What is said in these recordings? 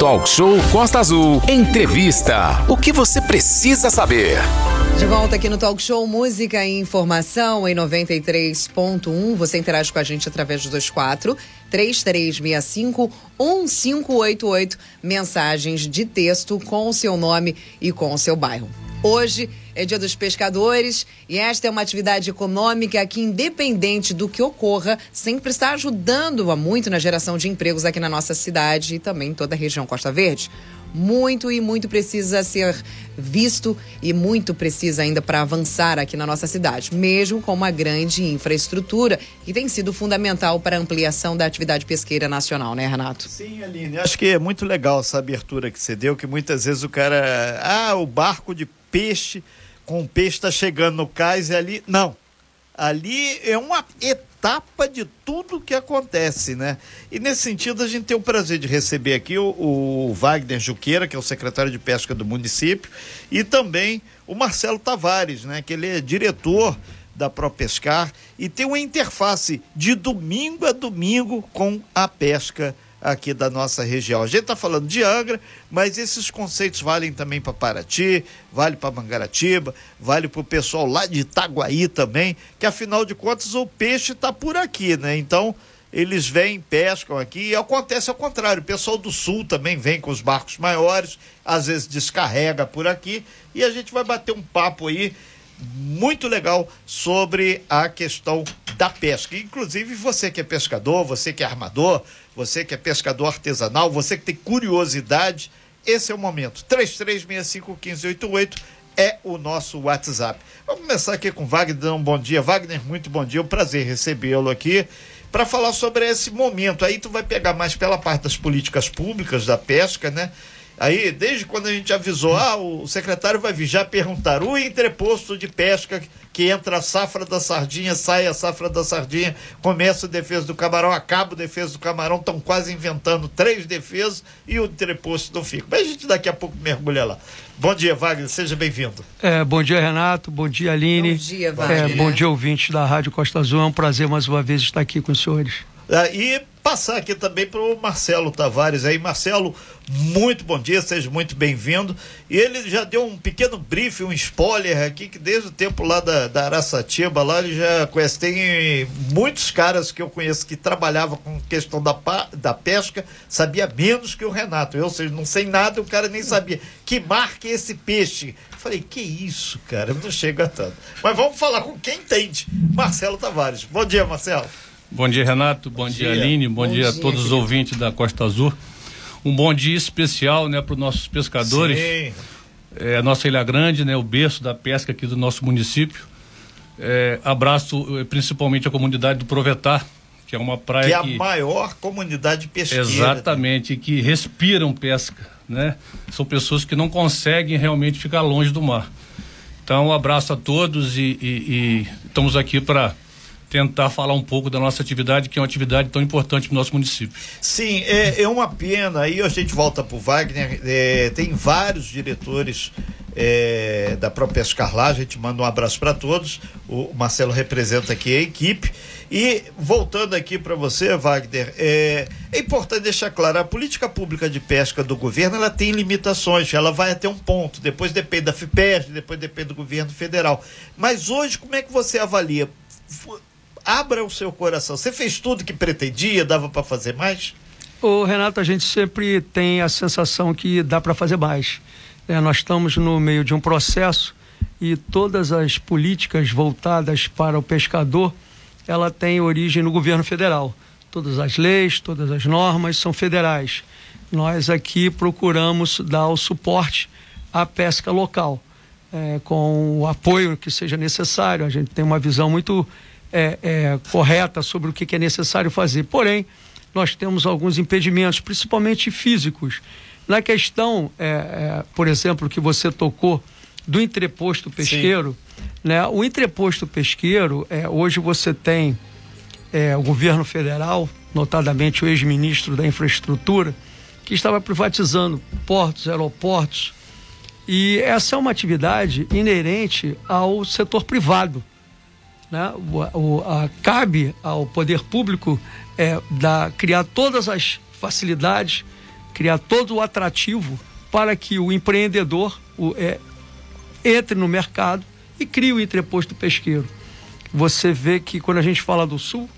Talk Show Costa Azul. Entrevista. O que você precisa saber? De volta aqui no Talk Show Música e Informação em 93.1. Você interage com a gente através do 24 3365 1588. Mensagens de texto com o seu nome e com o seu bairro. Hoje é Dia dos Pescadores e esta é uma atividade econômica que, independente do que ocorra, sempre está ajudando muito na geração de empregos aqui na nossa cidade e também em toda a região Costa Verde muito e muito precisa ser visto e muito precisa ainda para avançar aqui na nossa cidade, mesmo com uma grande infraestrutura que tem sido fundamental para a ampliação da atividade pesqueira nacional, né, Renato? Sim, Aline, acho que é muito legal essa abertura que você deu, que muitas vezes o cara, ah, o barco de peixe, com o peixe está chegando no cais e ali, não. Ali é uma etapa de tudo que acontece, né? E nesse sentido, a gente tem o prazer de receber aqui o, o Wagner Juqueira, que é o secretário de Pesca do município, e também o Marcelo Tavares, né? Que ele é diretor da ProPescar e tem uma interface de domingo a domingo com a pesca aqui da nossa região. A gente está falando de Angra, mas esses conceitos valem também para Paraty, vale para Mangaratiba, vale para o pessoal lá de Itaguaí também, que afinal de contas o peixe está por aqui, né? Então eles vêm, pescam aqui e acontece ao contrário. O pessoal do sul também vem com os barcos maiores, às vezes descarrega por aqui e a gente vai bater um papo aí muito legal sobre a questão da pesca. Inclusive, você que é pescador, você que é armador, você que é pescador artesanal, você que tem curiosidade, esse é o momento. 33651588 é o nosso WhatsApp. Vamos começar aqui com Wagner, um bom dia. Wagner, muito bom dia, é um prazer recebê-lo aqui para falar sobre esse momento. Aí tu vai pegar mais pela parte das políticas públicas da pesca, né? Aí, desde quando a gente avisou, ah, o secretário vai vir, já perguntar o entreposto de pesca que entra a safra da sardinha, sai a safra da sardinha, começa a defesa do camarão, acaba a defesa do camarão, estão quase inventando três defesas e o entreposto não fica. Mas a gente daqui a pouco mergulha lá. Bom dia, Wagner, seja bem-vindo. É, bom dia, Renato, bom dia, Aline. Bom dia, Wagner. É, bom dia, ouvintes da Rádio Costa Azul, é um prazer mais uma vez estar aqui com os senhores. Ah, e passar aqui também para o Marcelo Tavares aí. Marcelo, muito bom dia, seja muito bem-vindo. E ele já deu um pequeno briefing, um spoiler aqui, que desde o tempo lá da, da Araçatiba, lá ele já conhece. Tem muitos caras que eu conheço que trabalhavam com questão da, da pesca, sabia menos que o Renato. Eu, ou seja, não sei nada, o cara nem sabia. Que marca é esse peixe? Falei, que isso, cara? Eu não chego a tanto. Mas vamos falar com quem entende. Marcelo Tavares. Bom dia, Marcelo. Bom dia, Renato. Bom, bom dia, dia, Aline. Bom, bom dia, dia, a todos os ouvintes da Costa Azul. Um bom dia especial, né, para os nossos pescadores. Sim. É, a nossa Ilha Grande, né, o berço da pesca aqui do nosso município. É, abraço eh, principalmente a comunidade do Provetar, que é uma praia que é a que, maior comunidade pesqueira. Exatamente, que respiram pesca, né? São pessoas que não conseguem realmente ficar longe do mar. Então, um abraço a todos e, e, e estamos aqui para tentar falar um pouco da nossa atividade, que é uma atividade tão importante para o nosso município. Sim, é, é, uma pena. Aí a gente volta para o Wagner. É, tem vários diretores é, da própria Escarlá. A gente manda um abraço para todos. O Marcelo representa aqui a equipe. E voltando aqui para você, Wagner, é, é, importante deixar claro: a política pública de pesca do governo ela tem limitações, ela vai até um ponto, depois depende da FIPES, depois depende do governo federal. Mas hoje, como é que você avalia? Abra o seu coração. Você fez tudo que pretendia, dava para fazer mais? O Renato, a gente sempre tem a sensação que dá para fazer mais. É, nós estamos no meio de um processo e todas as políticas voltadas para o pescador, ela tem origem no governo federal. Todas as leis, todas as normas são federais. Nós aqui procuramos dar o suporte à pesca local, é, com o apoio que seja necessário. A gente tem uma visão muito é, é, correta sobre o que, que é necessário fazer. Porém, nós temos alguns impedimentos, principalmente físicos. Na questão, é, é, por exemplo, que você tocou do entreposto pesqueiro, né? o entreposto pesqueiro, é, hoje você tem é, o governo federal, notadamente o ex-ministro da infraestrutura, que estava privatizando portos, aeroportos, e essa é uma atividade inerente ao setor privado né, o, o, a, cabe ao poder público é, da, criar todas as facilidades criar todo o atrativo para que o empreendedor o, é, entre no mercado e crie o entreposto pesqueiro. Você vê que quando a gente fala do Sul,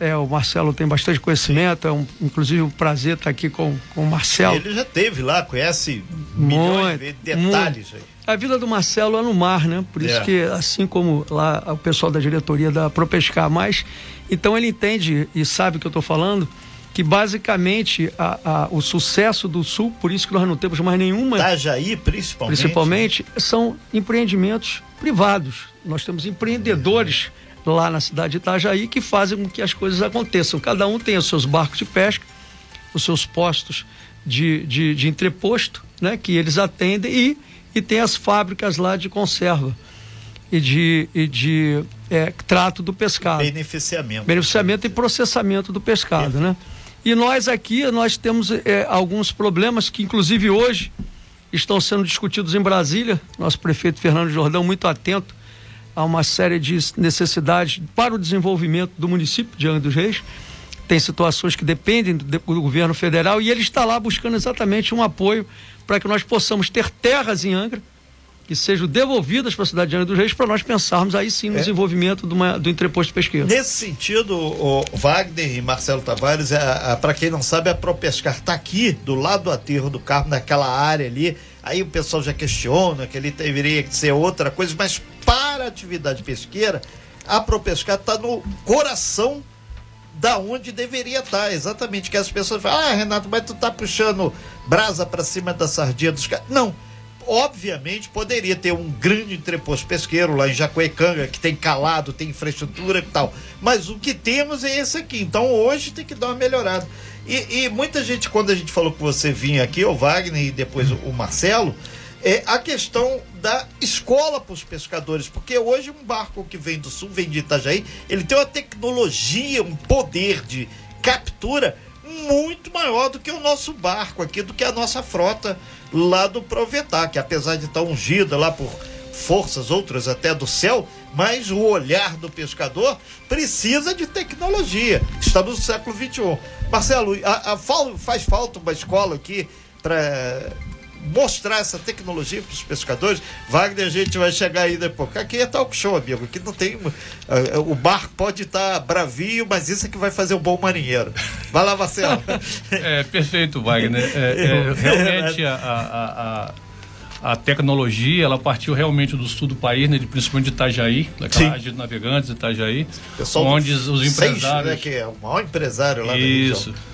é, o Marcelo tem bastante conhecimento, é um, inclusive um prazer estar aqui com, com o Marcelo. Ele já teve lá, conhece milhões de detalhes aí. A vida do Marcelo é no mar, né? Por isso é. que, assim como lá o pessoal da diretoria da Propescar mais, então ele entende e sabe o que eu estou falando, que basicamente a, a, o sucesso do Sul, por isso que nós não temos mais nenhuma. Itajaí, principalmente. Principalmente, são empreendimentos privados. Nós temos empreendedores lá na cidade de Itajaí que fazem com que as coisas aconteçam. Cada um tem os seus barcos de pesca, os seus postos de, de, de entreposto, né, que eles atendem, e, e tem as fábricas lá de conserva e de, e de é, trato do pescado. Beneficiamento. Beneficiamento e processamento do pescado, é. né? E nós aqui, nós temos é, alguns problemas que, inclusive hoje, estão sendo discutidos em Brasília. Nosso prefeito Fernando Jordão, muito atento a uma série de necessidades para o desenvolvimento do município de Angra dos Reis. Tem situações que dependem do, governo federal e ele está lá buscando exatamente um apoio para que nós possamos ter terras em Angra que sejam devolvidas para a cidade de Angra dos Reis para nós pensarmos aí sim no é. desenvolvimento uma, do entreposto pesqueiro. Nesse sentido, o Wagner e Marcelo Tavares, é, para quem não sabe, a ProPescar está aqui do lado do aterro do carro, naquela área ali. Aí o pessoal já questiona que ele deveria ser outra coisa, mas para a atividade pesqueira, a ProPescar está no coração da onde deveria estar, tá, exatamente. Que as pessoas falam, ah, Renato, mas tu tá puxando brasa para cima da sardinha dos caras. Não. Obviamente poderia ter um grande entreposto pesqueiro lá em Jacuecanga, que tem calado, tem infraestrutura e tal. Mas o que temos é esse aqui. Então hoje tem que dar uma melhorada. E, e muita gente, quando a gente falou que você vinha aqui, o Wagner e depois o, o Marcelo, é a questão da escola para os pescadores, porque hoje um barco que vem do sul, vem de Itajaí, ele tem uma tecnologia, um poder de captura muito maior do que o nosso barco aqui, do que a nossa frota lá do Provetar, que apesar de estar ungida lá por forças outras até do céu, mas o olhar do pescador precisa de tecnologia. Estamos no século XXI. Marcelo, a, a, faz falta uma escola aqui para mostrar essa tecnologia para os pescadores. Wagner, a gente vai chegar aí depois. Aqui é talk show, amigo. Aqui não tem. Uh, o barco pode estar tá bravio, mas isso é que vai fazer um bom marinheiro. Vai lá, Marcelo. é, perfeito, Wagner. É, é, realmente a, a, a a tecnologia, ela partiu realmente do sul do país, né, de, principalmente de Itajaí, daquela área de navegantes de Itajaí, Pessoal onde os empresários... Seixo, né, que é o maior empresário lá Isso. O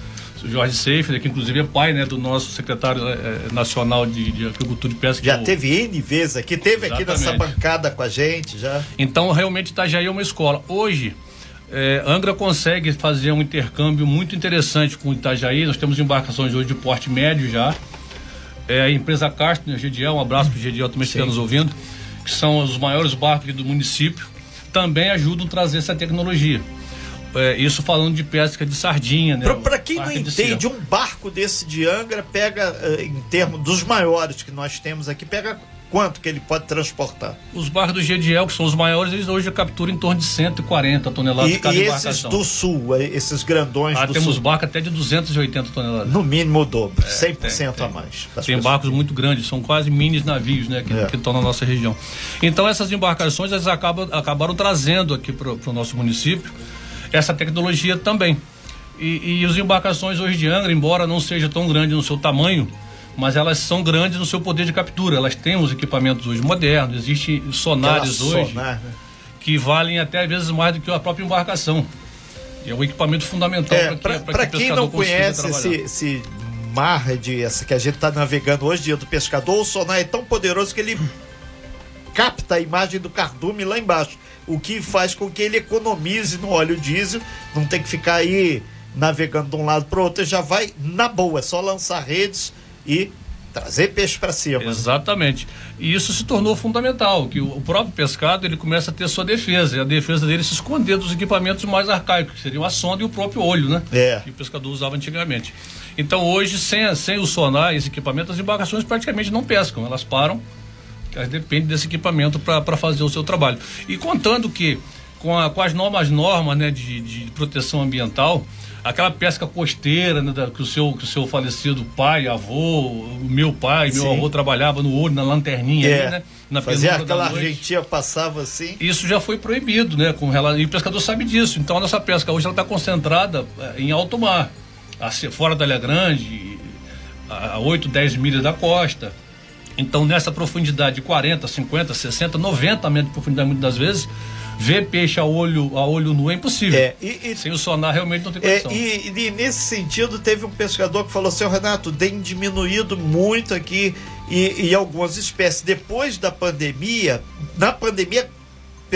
Jorge Seifer, que inclusive é pai né, do nosso secretário é, nacional de, de, Agricultura e Pesca. Já é teve N vezes aqui, teve Exatamente. aqui nessa bancada com a gente já. Então, realmente, Itajaí é uma escola. Hoje, é, Angra consegue fazer um intercâmbio muito interessante com Itajaí. Nós temos embarcações hoje de porte médio já. É, a empresa Castro, né, GDL, um abraço para o GDL também está nos ouvindo, que são os maiores barcos do município, também ajudam a trazer essa tecnologia. É, isso falando de pesca de sardinha, né? Para quem não entende, um barco desse de Angra pega, eh, em termos dos maiores que nós temos aqui, pega quanto que ele pode transportar? Os barcos do GDL, que são os maiores, eles hoje capturam em torno de 140 toneladas e, de cada e embarcação. esses do sul, esses grandões ah, do temos sul? barcos até de 280 toneladas. No mínimo o dobro, é, 100% tem, tem. a mais. Tem pessoas. barcos muito grandes, são quase mini navios, né, que, é. que estão na nossa região. Então essas embarcações, elas acabam, acabaram trazendo aqui para o nosso município essa tecnologia também. E, e as embarcações hoje de Angra, embora não seja tão grande no seu tamanho, mas elas são grandes no seu poder de captura. Elas têm os equipamentos hoje modernos, existem sonares hoje sonar, né? que valem até às vezes mais do que a própria embarcação. E é um equipamento fundamental é, para que, que quem não conhece esse, esse mar de essa que a gente está navegando hoje, dia do pescador, o sonar é tão poderoso que ele capta a imagem do cardume lá embaixo o que faz com que ele economize no óleo diesel, não tem que ficar aí navegando de um lado para o outro, já vai na boa, é só lançar redes e trazer peixe para cima. Exatamente. E isso se tornou fundamental, que o próprio pescado ele começa a ter sua defesa, e a defesa dele se esconder dos equipamentos mais arcaicos, que seriam a sonda e o próprio olho, né? É. Que o pescador usava antigamente. Então hoje, sem, sem o sonar, esse equipamento, as embarcações praticamente não pescam, elas param depende desse equipamento para fazer o seu trabalho. E contando que com, a, com as novas normas né, de, de proteção ambiental, aquela pesca costeira né, da, que, o seu, que o seu falecido pai, avô, o meu pai, Sim. meu avô trabalhava no olho, na lanterninha é. ali, né? Na Fazia aquela argentina passava assim. Isso já foi proibido, né? Com relação, e o pescador sabe disso. Então a nossa pesca hoje está concentrada eh, em alto mar, fora da Ilha Grande, a 8, 10 milhas da costa. Então, nessa profundidade de 40, 50, 60, 90 metros de profundidade, muitas das vezes, ver peixe a olho, a olho nu é impossível. É, e, e, Sem o sonar realmente não tem é, condição. É, e, e, nesse sentido, teve um pescador que falou assim, Renato, tem diminuído muito aqui e, algumas espécies. Depois da pandemia, na pandemia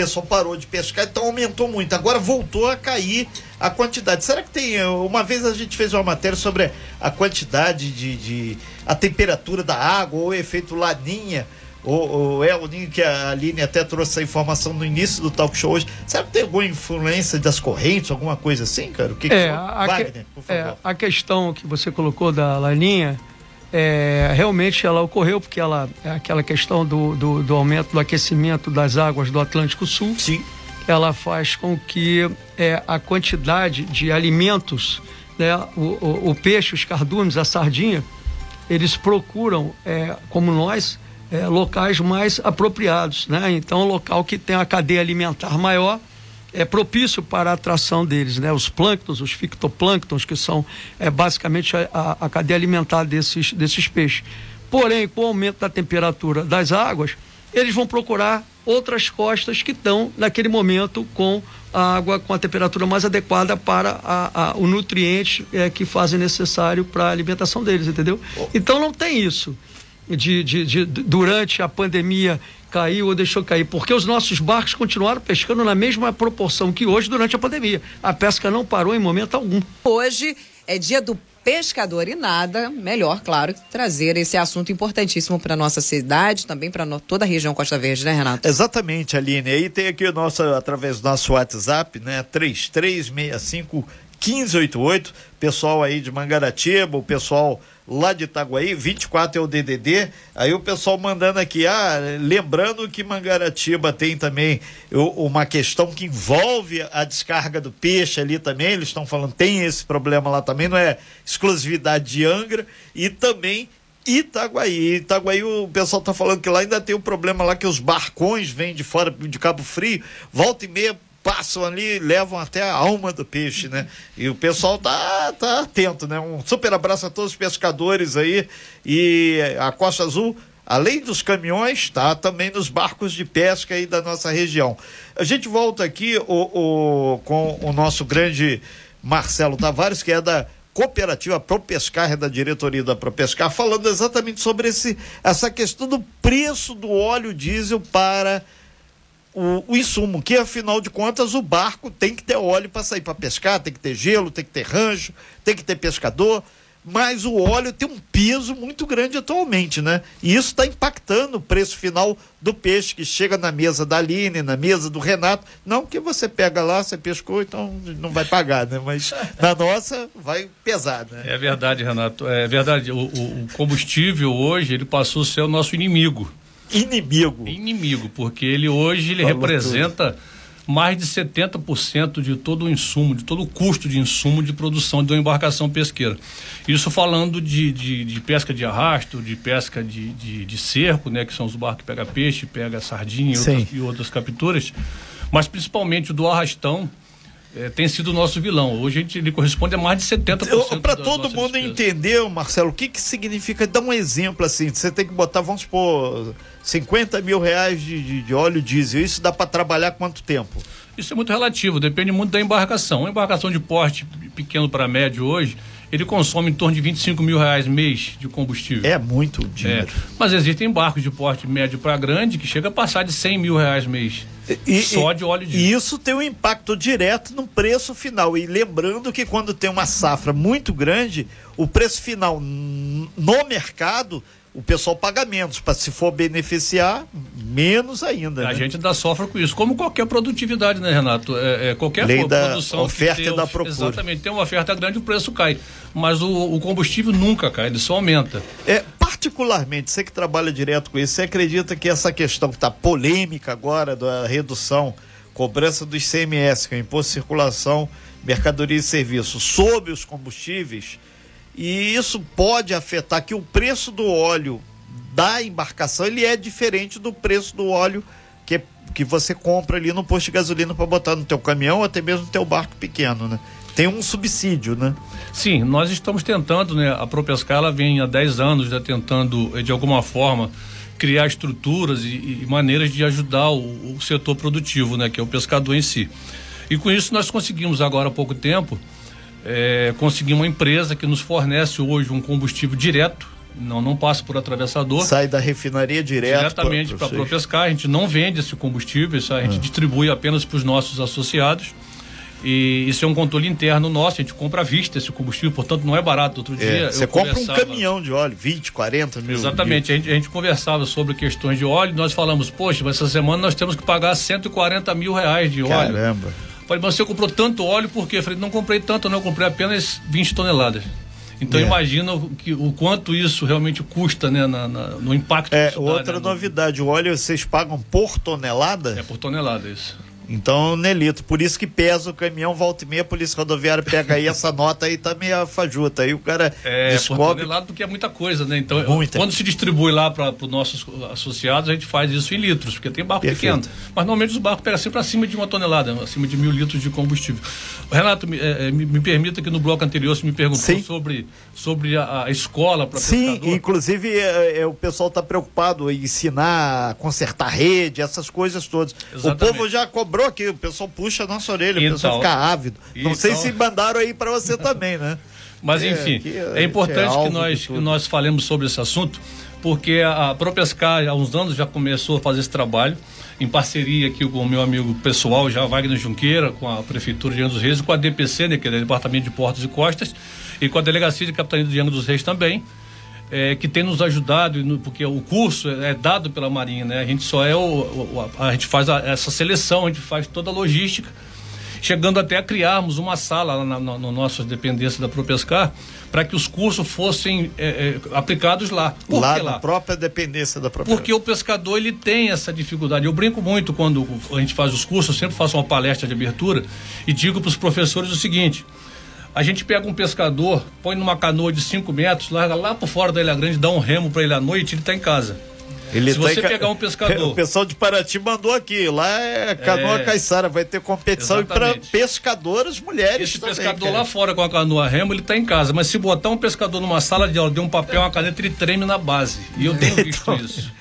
pessoal parou de pescar, então aumentou muito. Agora voltou a cair a quantidade. Será que tem. Uma vez a gente fez uma matéria sobre a quantidade de. de a temperatura da água, ou o efeito laninha, ou, ou é o ninho que a Aline até trouxe essa informação no início do talk show hoje. Será que tem alguma influência das correntes, alguma coisa assim, cara? O que, que é, a, Wagner, por favor. É, a questão que você colocou da laninha é, realmente ela ocorreu porque ela aquela questão do, do, do, aumento do aquecimento das águas do Atlântico Sul. Sim. Ela faz com que é, a quantidade de alimentos, né, o, o, o peixe, os cardumes, a sardinha, eles procuram, é, como nós, é, locais mais apropriados, né? Então, local que tem a cadeia alimentar maior é propício para a atração deles, né? Os plânctons, os fictoplânctons, que são é, basicamente a, a, cadeia alimentar desses, desses peixes. Porém, com o aumento da temperatura das águas, eles vão procurar outras costas que estão naquele momento com a água com a temperatura mais adequada para a, a, o nutriente é, que fazem necessário para a alimentação deles, entendeu? Então não tem isso de, de, de durante a pandemia caiu ou deixou cair, porque os nossos barcos continuaram pescando na mesma proporção que hoje durante a pandemia. A pesca não parou em momento algum. Hoje é dia do pescador e nada melhor, claro, trazer esse assunto importantíssimo para nossa cidade, também para toda a região Costa Verde, né, Renato? Exatamente, Aline. Aí tem aqui o nosso através do nosso WhatsApp, né, 3365 1588, pessoal aí de Mangaratiba, o pessoal lá de Itaguaí, 24 é o DDD. Aí o pessoal mandando aqui, ah, lembrando que Mangaratiba tem também uma questão que envolve a descarga do peixe ali também. Eles estão falando, tem esse problema lá também, não é exclusividade de Angra e também Itaguaí. Itaguaí, o pessoal está falando que lá ainda tem um problema lá que os barcões vêm de fora de Cabo Frio, volta e meia passam ali levam até a alma do peixe, né? E o pessoal tá, tá atento, né? Um super abraço a todos os pescadores aí e a Costa Azul, além dos caminhões, tá também nos barcos de pesca aí da nossa região. A gente volta aqui o, o com o nosso grande Marcelo Tavares, que é da cooperativa ProPescar, é da diretoria da ProPescar, falando exatamente sobre esse, essa questão do preço do óleo diesel para o, o, insumo, que afinal de contas o barco tem que ter óleo para sair para pescar, tem que ter gelo, tem que ter rancho, tem que ter pescador, mas o óleo tem um peso muito grande atualmente, né? E isso está impactando o preço final do peixe que chega na mesa da Aline, na mesa do Renato. Não que você pega lá, você pescou, então não vai pagar, né? Mas na nossa vai pesar, né? É verdade, Renato. É verdade. O, o combustível hoje ele passou a ser o nosso inimigo inimigo. Inimigo, porque ele hoje ele representa tudo. mais de 70% de todo o insumo, de todo o custo de insumo de produção de uma embarcação pesqueira. Isso falando de, de, de pesca de arrasto, de pesca de, de, de, cerco, né, que são os barcos que pega peixe, pega sardinha e outras, e outras capturas, mas principalmente do arrastão, é, tem sido o nosso vilão. Hoje a gente, ele corresponde a mais de 70%. Para todo mundo entender, Marcelo, o que, que significa? Dá um exemplo assim: você tem que botar, vamos supor, 50 mil reais de, de, de óleo diesel. Isso dá para trabalhar quanto tempo? Isso é muito relativo, depende muito da embarcação. Uma embarcação de porte pequeno para médio hoje, ele consome em torno de 25 mil reais mês de combustível. É muito dinheiro. É. Mas existem barcos de porte médio para grande que chega a passar de 100 mil reais mês. E, só de óleo diesel. E isso tem um impacto direto no preço final. E lembrando que quando tem uma safra muito grande, o preço final no mercado o pessoal paga menos, para se for beneficiar, menos ainda. A né? gente ainda sofre com isso, como qualquer produtividade, né, Renato? É, é qualquer Lei produção. Da oferta e da procura. Exatamente, tem uma oferta grande, o preço cai. Mas o, o, combustível nunca cai, ele só aumenta. É, particularmente, você que trabalha direto com isso, você acredita que essa questão que está polêmica agora da redução cobrança do ICMS, que é o Imposto de Circulação, Mercadoria e Serviço, sobre os combustíveis, e isso pode afetar que o preço do óleo da embarcação ele é diferente do preço do óleo que, que você compra ali no posto de gasolina para botar no teu caminhão ou até mesmo no teu barco pequeno, né? Tem um subsídio, né? Sim, nós estamos tentando, né? A Propescar ela vem há 10 anos já tentando, eh, de alguma forma, criar estruturas e, e maneiras de ajudar o, o, setor produtivo, né? Que é o pescador em si. E com isso nós conseguimos agora há pouco tempo é, conseguir uma empresa que nos fornece hoje um combustível direto não, não passa por atravessador. Sai da refinaria direto. Diretamente para a pescar. A gente não vende esse combustível, isso a gente ah. distribui apenas para os nossos associados. E isso é um controle interno nosso, a gente compra à vista esse combustível, portanto não é barato. Outro é, dia. Você compra um caminhão de óleo, 20, 40 mil. Exatamente, a gente, a gente, conversava sobre questões de óleo, nós falamos, poxa, mas essa semana nós temos que pagar 140 mil reais de óleo. Caramba. Falei, mas você comprou tanto óleo por quê? Falei, não comprei tanto, não, eu comprei apenas 20 toneladas. Então é. imagina o, que, o quanto isso realmente custa né, na, na no impacto. É, outra né, novidade, no... o óleo vocês pagam por tonelada? É por tonelada isso. Então, Nelito, por isso que pesa o caminhão, volta e meia, a Polícia Rodoviária pega aí essa nota aí, tá meio fajuta. Aí o cara é, descobre... É, porque é muita coisa, né? Então, muita. quando se distribui lá para os nossos associados, a gente faz isso em litros, porque tem barco Perfeito. pequeno. Mas normalmente os barcos pegam sempre acima de uma tonelada, acima de mil litros de combustível. Renato, me, é, me, me permita que no bloco anterior você me perguntou Sim. sobre, sobre a, a escola para Sim, pescador. inclusive é, é, o pessoal está preocupado em ensinar, consertar rede, essas coisas todas. Exatamente. O povo já cobrou aqui, o pessoal puxa a nossa orelha, então, o pessoal fica ávido. Não sei se mandaram aí para você também, né? Mas enfim, é, é importante é que, nós, que nós falemos sobre esse assunto, porque a ProPescar há uns anos já começou a fazer esse trabalho, em parceria aqui com o meu amigo pessoal, já Wagner Junqueira, com a Prefeitura de Angra dos Reis, com a DPC, né, que é o Departamento de Portos e Costas, e com a Delegacia de Capitania de Angra dos Reis também, é, que tem nos ajudado, porque o curso é, é dado pela Marinha, né? A gente só é o, o a, a, gente faz a, essa seleção, a gente faz toda a logística, chegando até a criarmos uma sala lá na, na, na nossa dependência da Propescar, para que os cursos fossem é, é, aplicados lá. Por lá, lá na própria dependência da própria. Porque o pescador ele tem essa dificuldade. Eu brinco muito quando a gente faz os cursos, eu sempre faço uma palestra de abertura e digo para os professores o seguinte: a gente pega um pescador, põe numa canoa de 5 metros, larga lá por fora da Ilha Grande, dá um remo para ele à noite, ele está em casa. Ele Se tá você pegar um pescador. O pessoal de Paraty mandou aqui. Lá é canoa é... caiçara, vai ter competição para pescadoras mulheres. Esse também, pescador cara. lá fora com a canoa remo, ele está em casa. Mas se botar um pescador numa sala de aula, de um papel, uma caneta, ele treme na base. E eu tenho visto então... isso.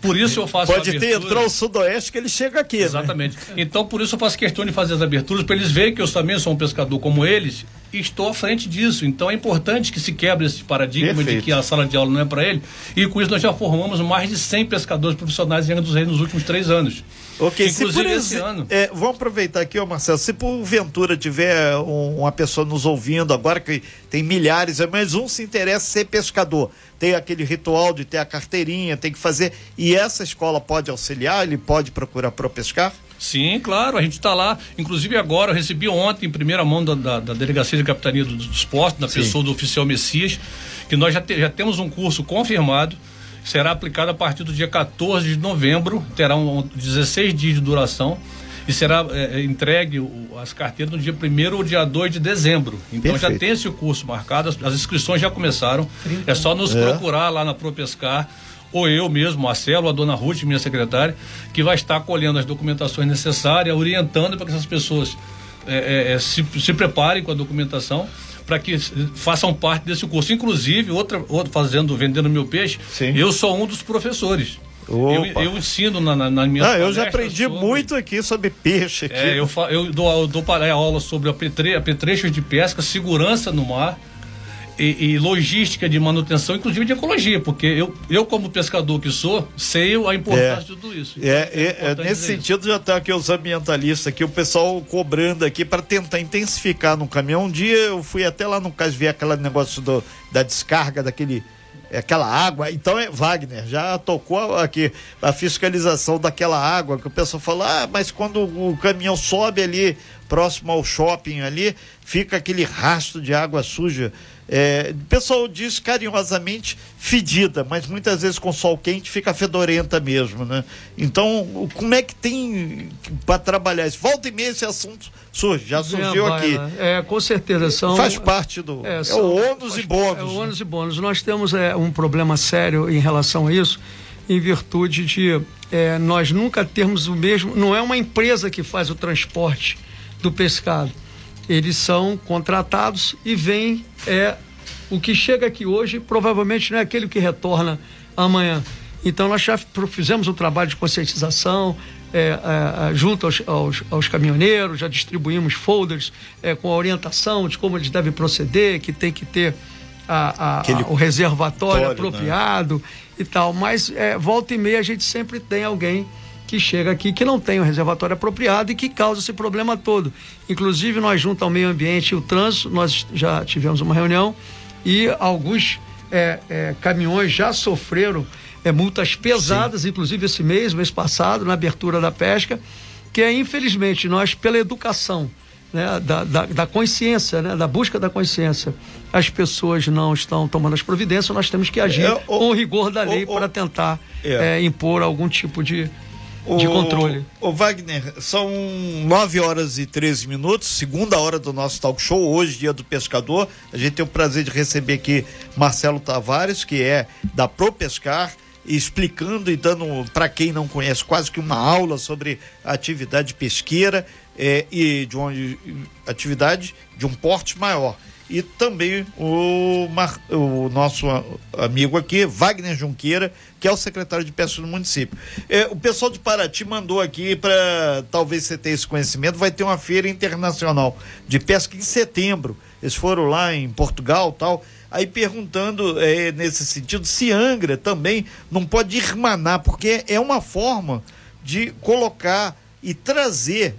Por isso eu faço Pode ter, entrou o sudoeste que ele chega aqui. Né? Exatamente. Né? Então, por isso eu faço questão de fazer as aberturas, para eles verem que eu também sou um pescador como eles e estou à frente disso. Então é importante que se quebre esse paradigma Perfeito. de que a sala de aula não é para ele. E com isso nós já formamos mais de 100 pescadores profissionais em Angra dos Reis nos últimos três anos. Ok, Inclusive se por esse ano. É, vamos aproveitar aqui, ô Marcelo, se porventura tiver um, uma pessoa nos ouvindo agora, que tem milhares, mas um se interessa em ser pescador, tem aquele ritual de ter a carteirinha, tem que fazer, e essa escola pode auxiliar, ele pode procurar pro pescar? Sim, claro, a gente está lá. Inclusive agora, eu recebi ontem, em primeira mão da, da, da Delegacia de Capitania do, do Esporte, na pessoa do oficial Messias, que nós já, te, já temos um curso confirmado será aplicado a partir do dia 14 de novembro, terá um, 16 dias de duração e será é, é entregue o, as carteiras no dia 1 ou dia 2 de dezembro. Então Perfeito. já tem esse curso marcado, as, as inscrições já começaram. 30. É só nos é. procurar lá na Propescar ou eu mesmo, Marcelo, a dona Ruth, minha secretária, que vai estar colhendo as documentações necessárias, orientando para que essas pessoas é, é, é se, se preparem com a documentação para que façam parte desse curso. Inclusive, outra, outra fazendo, vendendo meu peixe, Sim. eu sou um dos professores. Eu, eu, ensino na, na, na minha Não, eu já aprendi sobre, muito aqui sobre peixe. Aqui. É, eu, eu dou, eu dou aula sobre apetrechos de pesca, segurança no mar e, e, logística de manutenção, inclusive de ecologia, porque eu, eu como pescador que sou, sei a importância é, de tudo isso. Então, é, é, é nesse sentido isso. já está aqui os ambientalistas aqui, o pessoal cobrando aqui para tentar intensificar no caminhão. Um dia eu fui até lá no caso ver aquele negócio do, da descarga daquele aquela água. Então é Wagner, já tocou aqui a fiscalização daquela água que o pessoal fala: "Ah, mas quando o caminhão sobe ali próximo ao shopping ali, fica aquele rastro de água suja É, o pessoal diz carinhosamente fedida, mas muitas vezes com sol quente fica fedorenta mesmo, né? Então, como é que tem para trabalhar isso? Volta e meia esse assunto surge, já surgiu aqui. É, com certeza são. Faz parte do. É, são, é o ônus faz, e bônus. É o ônus né? e bônus. Nós temos é, um problema sério em relação a isso, em virtude de é, nós nunca termos o mesmo. Não é uma empresa que faz o transporte do pescado eles são contratados e vem é o que chega aqui hoje provavelmente não é aquele que retorna amanhã. Então nós já fizemos um trabalho de conscientização é, é, é, junto aos, aos, aos, caminhoneiros, já distribuímos folders é, com a orientação de como eles devem proceder, que tem que ter a, a, a, o reservatório né? apropriado né? e tal. Mas é, volta e meia a gente sempre tem alguém que chega aqui que não tem o reservatório apropriado e que causa esse problema todo. Inclusive, nós, junto ao meio ambiente e o trânsito, nós já tivemos uma reunião e alguns é, é, caminhões já sofreram é, multas pesadas, Sim. inclusive esse mês, mês passado, na abertura da pesca, que é, infelizmente, nós, pela educação, né, da, da, da, consciência, né, da busca da consciência, as pessoas não estão tomando as providências, nós temos que agir é, com o rigor da lei para tentar é. é, impor algum tipo de, de controle. O Wagner, são 9 horas e 13 minutos, segunda hora do nosso talk show, hoje, dia do pescador. A gente tem o prazer de receber aqui Marcelo Tavares, que é da Pro Pescar, explicando e dando, para quem não conhece, quase que uma aula sobre a atividade pesqueira é, e de uma atividade de um porte maior e também o, o nosso amigo aqui, Wagner Junqueira, que é o secretário de Pesca do município. É, o pessoal de Paraty mandou aqui para talvez você tenha esse conhecimento, vai ter uma feira internacional de pesca em setembro. Eles foram lá em Portugal tal. Aí perguntando é, nesse sentido se Angra também não pode irmanar, porque é uma forma de colocar e trazer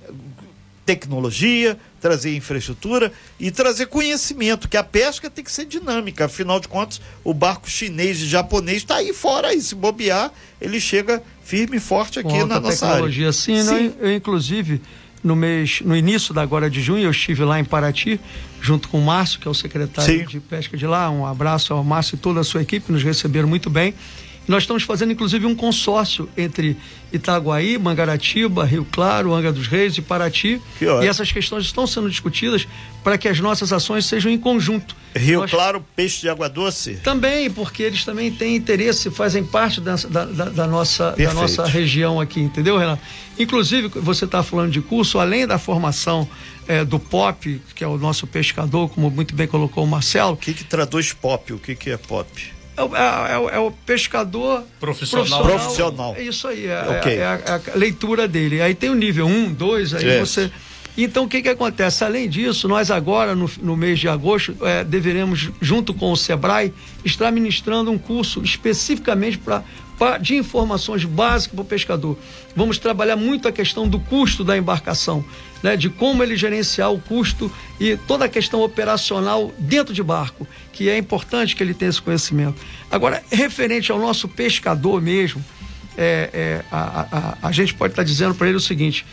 tecnologia, trazer infraestrutura e trazer conhecimento, que a pesca tem que ser dinâmica. Afinal de contas, o barco chinês e japonês está aí fora aí. Se bobear, ele chega firme e forte aqui na nossa tecnologia. área. Sim, Sim. Eu, eu, inclusive, no mês, no início da agora de junho, eu estive lá em Paraty, junto com o Márcio, que é o secretário Sim. de pesca de lá. Um abraço ao Márcio e toda a sua equipe, nos receberam muito bem. Nós estamos fazendo, inclusive, um consórcio entre Itaguaí, Mangaratiba, Rio Claro, Angra dos Reis e Paraty. e essas questões estão sendo discutidas para que as nossas ações sejam em conjunto. Rio Nós... Claro, peixe de água doce? Também, porque eles também têm interesse, fazem parte da, da, da nossa, da nossa região aqui, entendeu, Renato? Inclusive, você está falando de curso, além da formação é, do POP, que é o nosso pescador, como muito bem colocou o Marcelo. O que, que traduz POP? O que, que é POP? É, é, é, o pescador profissional. profissional. É isso aí, é, okay. é, a, é a, leitura dele. Aí tem o nível 1, um, 2, aí yes. você. Então, o que, que acontece? Além disso, nós agora, no, no mês de agosto, é, deveremos, junto com o SEBRAE, estar ministrando um curso especificamente para de informações básicas para o pescador. Vamos trabalhar muito a questão do custo da embarcação, né, de como ele gerenciar o custo e toda a questão operacional dentro de barco, que é importante que ele tenha esse conhecimento. Agora, referente ao nosso pescador mesmo, é, é, a, a, a, gente pode estar dizendo para ele o seguinte: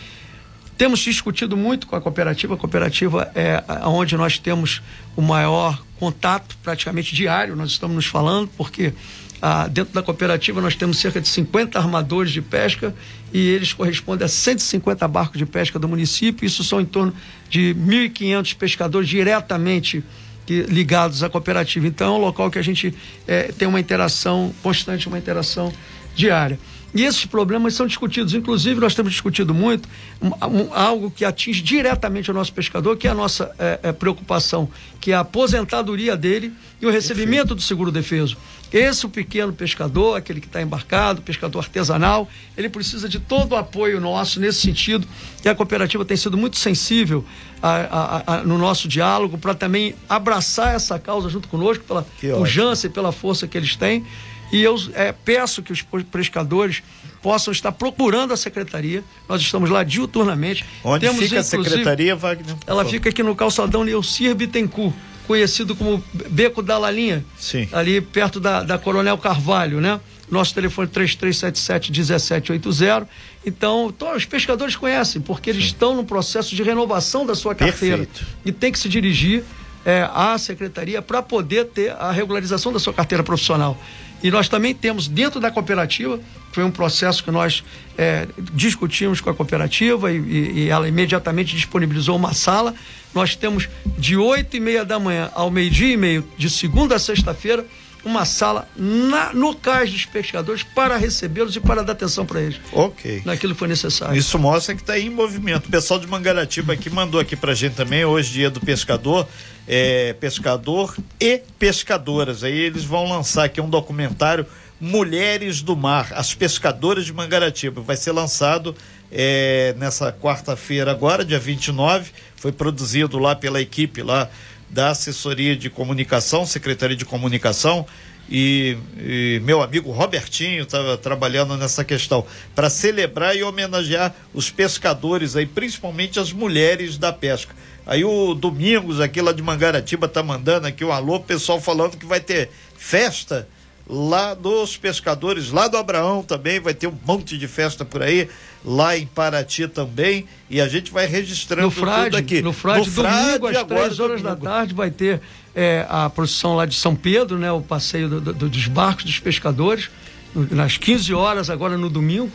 temos discutido muito com a cooperativa. A cooperativa é onde nós temos o maior contato, praticamente diário. Nós estamos nos falando, porque ah, dentro da cooperativa nós temos cerca de 50 armadores de pesca e eles correspondem a 150 barcos de pesca do município. Isso são em torno de 1.500 pescadores diretamente ligados à cooperativa. Então é um local que a gente é, tem uma interação constante, uma interação diária. E esses problemas são discutidos. Inclusive, nós temos discutido muito um, um, algo que atinge diretamente o nosso pescador, que é a nossa é, é, preocupação, que é a aposentadoria dele e o recebimento Perfeito. do seguro defeso. Esse o pequeno pescador, aquele que está embarcado, pescador artesanal, ele precisa de todo o apoio nosso nesse sentido. E a cooperativa tem sido muito sensível a, a, a, no nosso diálogo para também abraçar essa causa junto conosco, pela pujança e pela força que eles têm. E eu é, peço que os pescadores possam estar procurando a secretaria. Nós estamos lá diuturnamente. Onde Temos, fica a secretaria, Wagner? Ela fica aqui no calçadão Leocir Bittencourt conhecido como Beco da Lalinha, Sim. ali perto da, da Coronel Carvalho, né? Nosso telefone 3377-1780. Então, os pescadores conhecem, porque eles Sim. estão no processo de renovação da sua carteira. Perfeito. E tem que se dirigir é, à secretaria para poder ter a regularização da sua carteira profissional. E nós também temos dentro da cooperativa, foi um processo que nós é, discutimos com a cooperativa e, e, ela imediatamente disponibilizou uma sala. Nós temos de oito e meia da manhã ao meio-dia e meio, de segunda a sexta-feira, uma sala na, no cais dos pescadores para recebê-los e para dar atenção para eles. Ok. Naquilo que foi necessário. Isso mostra que está em movimento. O pessoal de Mangaratiba aqui mandou aqui para a gente também, hoje dia do pescador, é, pescador e pescadoras. Aí eles vão lançar aqui um documentário Mulheres do Mar, as pescadoras de Mangaratiba. Vai ser lançado é, nessa quarta-feira agora, dia 29. Foi produzido lá pela equipe lá da assessoria de comunicação, Secretaria de Comunicação, e, e meu amigo Robertinho estava trabalhando nessa questão para celebrar e homenagear os pescadores aí, principalmente as mulheres da pesca. Aí o Domingos aqui lá de Mangaratiba tá mandando aqui um alô, pessoal falando que vai ter festa lá dos pescadores, lá do Abraão também, vai ter um monte de festa por aí, lá em Paraty também, e a gente vai registrando no frade, tudo aqui. No Frade, no frade domingo, às três horas domingo. da tarde, vai ter é, a procissão lá de São Pedro, né, o passeio do, do, dos barcos dos pescadores, nas 15 horas, agora no domingo.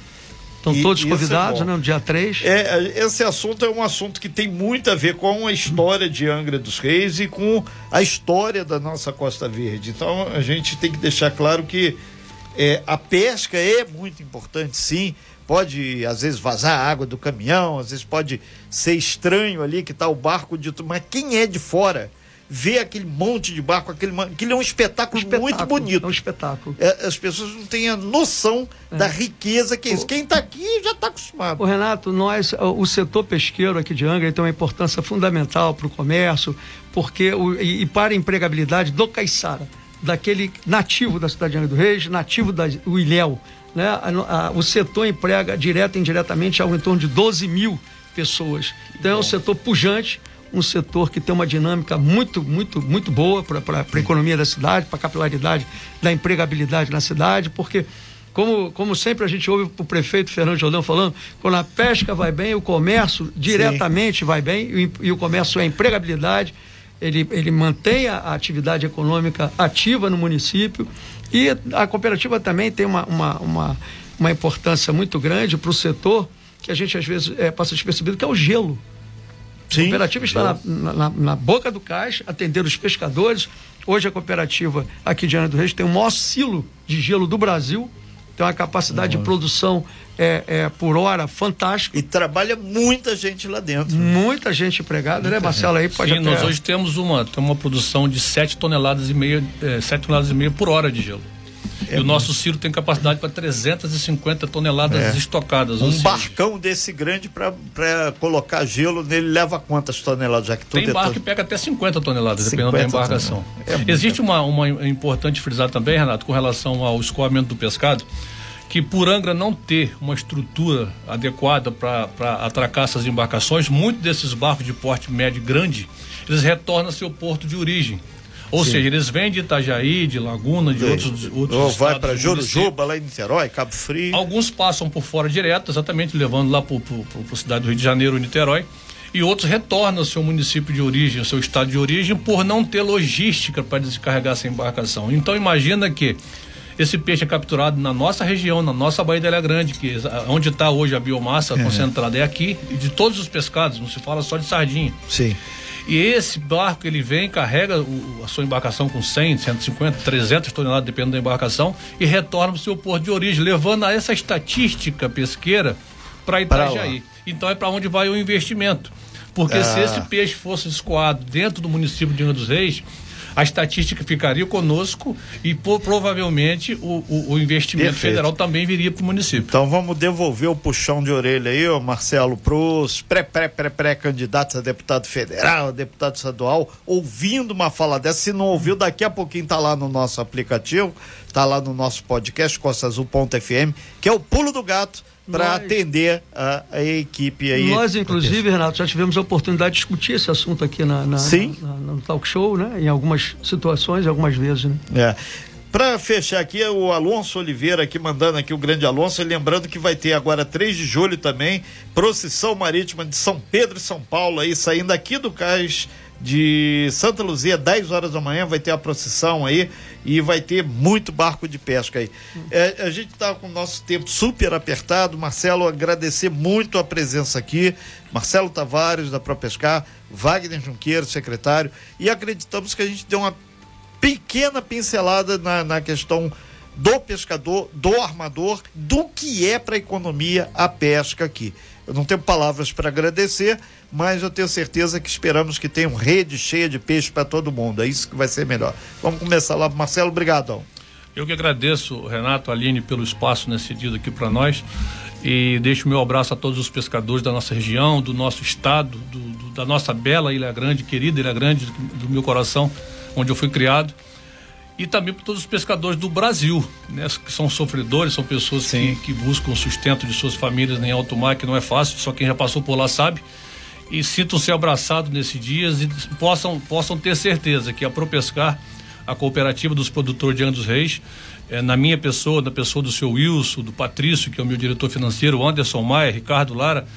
Estão e, todos é convidados, é né? No dia 3. É, esse assunto é um assunto que tem muito a ver com a história de Angra dos Reis e com a história da nossa Costa Verde. Então a gente tem que deixar claro que é, a pesca é muito importante, sim. Pode, às vezes, vazar a água do caminhão, às vezes pode ser estranho ali que está o barco de. Mas quem é de fora? Ver aquele monte de barco, aquele, aquele é um espetáculo, um espetáculo muito bonito. É um espetáculo. É, as pessoas não têm a noção é. da riqueza que é isso. Quem está aqui já está acostumado. O Renato, nós, o setor pesqueiro aqui de Angra tem uma importância fundamental para o comércio, porque o, e, e, para a empregabilidade do caiçara, daquele nativo da cidade de Angra do Reis, nativo do Ilhéu. Né? A, a, o setor emprega direta e indiretamente algo em torno de 12 mil pessoas. Então é um setor pujante um setor que tem uma dinâmica muito, muito, muito boa para a economia da cidade, para a capilaridade da empregabilidade na cidade, porque como, como sempre a gente ouve o prefeito Fernando Jordão falando, quando a pesca vai bem, o comércio diretamente Sim. vai bem, e, e, o comércio é empregabilidade, ele, ele mantém a, a, atividade econômica ativa no município e a cooperativa também tem uma, uma, uma, uma importância muito grande para o setor que a gente às vezes é, passa despercebido, que é o gelo. Sim, a cooperativa está na, na, na, boca do cais, atendendo os pescadores. Hoje a cooperativa aqui de Ana do Reis tem o maior silo de gelo do Brasil, tem uma capacidade Nossa. de produção é, é, por hora fantástica. E trabalha muita gente lá dentro. Muita gente empregada, né, Marcelo? Aí pode Sim, até... nós hoje temos uma, temos uma produção de 7 toneladas e meia, é, 7 toneladas e meia por hora de gelo. É e o nosso Ciro tem capacidade para 350 toneladas é. estocadas. Um barcão desse grande para colocar gelo nele leva quantas toneladas? Já que tem é barco que pega até 50 toneladas, 50 dependendo da embarcação. É Existe uma, uma importante frisar também, Renato, com relação ao escoamento do pescado que por Angra não ter uma estrutura adequada para atracar essas embarcações, muitos desses barcos de porte médio e grande, eles retornam ao seu porto de origem. Ou Sim. seja, eles vêm de Itajaí, de Laguna, de Sim. outros, outros Ou vai para Jurujuba, lá em Niterói, Cabo Frio. Alguns passam por fora direto, exatamente, levando lá para a cidade do Rio de Janeiro, Niterói. E outros retornam ao seu município de origem, ao seu estado de origem, por não ter logística para descarregar essa embarcação. Então imagina que esse peixe é capturado na nossa região, na nossa Baía da Grande, que onde está hoje a biomassa é. concentrada é aqui, e de todos os pescados, não se fala só de sardinha. Sim. E esse barco ele vem, carrega o, a sua embarcação com 100, 150, 300 toneladas, dependendo da embarcação, e retorna para o seu porto de origem, levando a essa estatística pesqueira para Itajaí. Então é para onde vai o investimento. Porque ah. se esse peixe fosse escoado dentro do município de Angra dos Reis, a estatística ficaria conosco e por, provavelmente o, o, o investimento Perfeito. federal também viria para o município. Então vamos devolver o puxão de orelha aí, ô Marcelo, para os pré-pré-pré-pré-candidatos a deputado federal, a deputado estadual, ouvindo uma fala dessa. Se não ouviu, daqui a pouquinho tá lá no nosso aplicativo, tá lá no nosso podcast, costaazul.fm, que é o pulo do gato para atender a, a, equipe aí. Nós, inclusive, Renato, já tivemos a oportunidade de discutir esse assunto aqui na, na, Sim. Na, na, no talk show, né? Em algumas situações, algumas vezes. Né? É. Para fechar aqui, o Alonso Oliveira aqui mandando aqui o grande Alonso, lembrando que vai ter agora 3 de julho também, procissão marítima de São Pedro e São Paulo aí, saindo aqui do cais de Santa Luzia, 10 horas da manhã, vai ter a procissão aí e vai ter muito barco de pesca aí. É, a gente está com o nosso tempo super apertado. Marcelo, agradecer muito a presença aqui. Marcelo Tavares, da ProPescar, Wagner Junqueiro, secretário, e acreditamos que a gente deu uma pequena pincelada na, na questão do pescador, do armador, do que é para a economia a pesca aqui. Eu não tenho palavras para agradecer, mas eu tenho certeza que esperamos que tenham rede cheia de peixe para todo mundo. É isso que vai ser melhor. Vamos começar lá, Marcelo, obrigado. Eu que agradeço, Renato, Aline, pelo espaço nesse dia aqui para nós e deixo meu abraço a todos os pescadores da nossa região, do nosso estado, do, do, da nossa bela Ilha Grande, querida Ilha Grande, do meu coração, onde eu fui criado e também para todos os pescadores do Brasil, né, que são sofredores, são pessoas que, que, buscam o sustento de suas famílias em alto mar, que não é fácil, só quem já passou por lá sabe. E sintam-se abraçados nesses dias e possam, possam ter certeza que a ProPescar, a cooperativa dos produtores de Andes Reis, é, na minha pessoa, na pessoa do seu Wilson, do Patrício, que é o meu diretor financeiro, Anderson Maia, Ricardo Lara,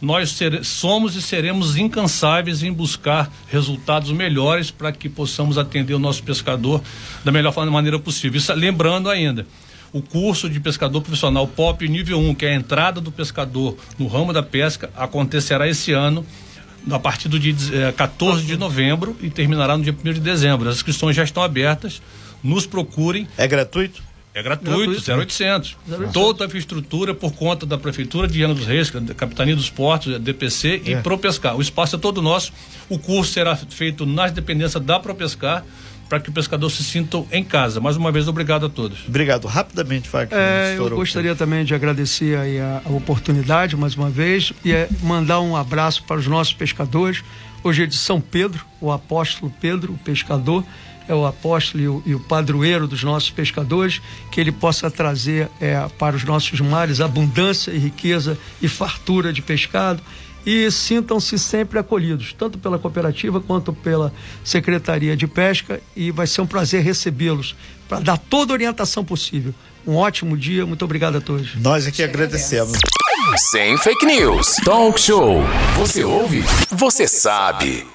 nós ser, somos e seremos incansáveis em buscar resultados melhores para que possamos atender o nosso pescador da melhor maneira possível. Isso, lembrando ainda, o curso de pescador profissional POP nível 1, que é a entrada do pescador no ramo da pesca, acontecerá esse ano a partir do dia eh, 14 de novembro e terminará no dia 1 de dezembro. As inscrições já estão abertas. Nos procurem. É gratuito? É gratuito, gratuito 0800. 0800. Toda a infraestrutura por conta da Prefeitura de Ana dos Reis, da Capitania dos Portos, DPC é. e ProPescar. O espaço é todo nosso. O curso será feito nas dependências da ProPescar para que o pescador se sinta em casa. Mais uma vez, obrigado a todos. Obrigado. Rapidamente, Fábio. É, eu gostaria também de agradecer a, a, oportunidade mais uma vez e é, mandar um abraço para os nossos pescadores. Hoje é de São Pedro, o apóstolo Pedro, o pescador é o apóstolo e o, e o, padroeiro dos nossos pescadores, que ele possa trazer é, para os nossos mares abundância e riqueza e fartura de pescado e sintam-se sempre acolhidos, tanto pela cooperativa quanto pela Secretaria de Pesca, e vai ser um prazer recebê-los para dar toda a orientação possível. Um ótimo dia, muito obrigado a todos. Nós aqui agradecemos. Sem fake news. Talk show. Você ouve? Você sabe.